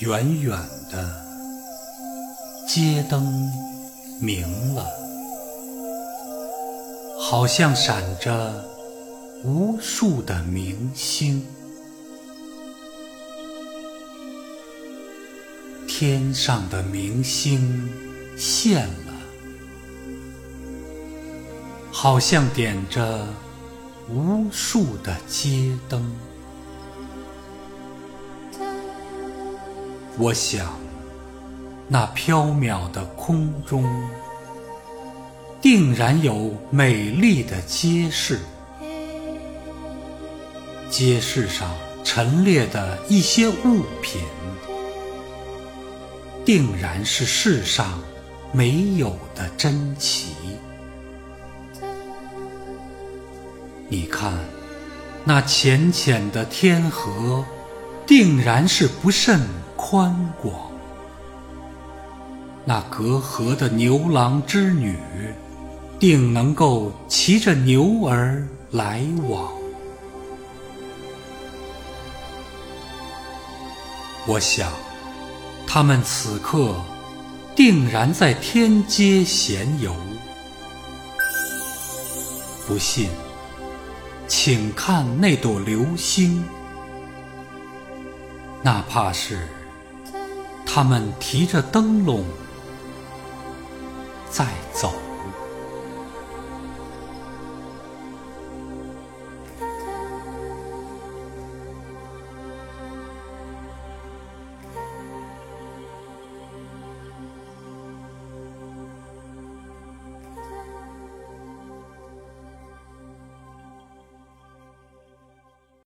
远远的街灯明了，好像闪着无数的明星。天上的明星现了，好像点着无数的街灯。我想，那缥缈的空中，定然有美丽的街市。街市上陈列的一些物品。定然是世上没有的珍奇。你看，那浅浅的天河，定然是不甚宽广。那隔河的牛郎织女，定能够骑着牛儿来往。我想。他们此刻定然在天街闲游，不信，请看那朵流星，哪怕是他们提着灯笼在走。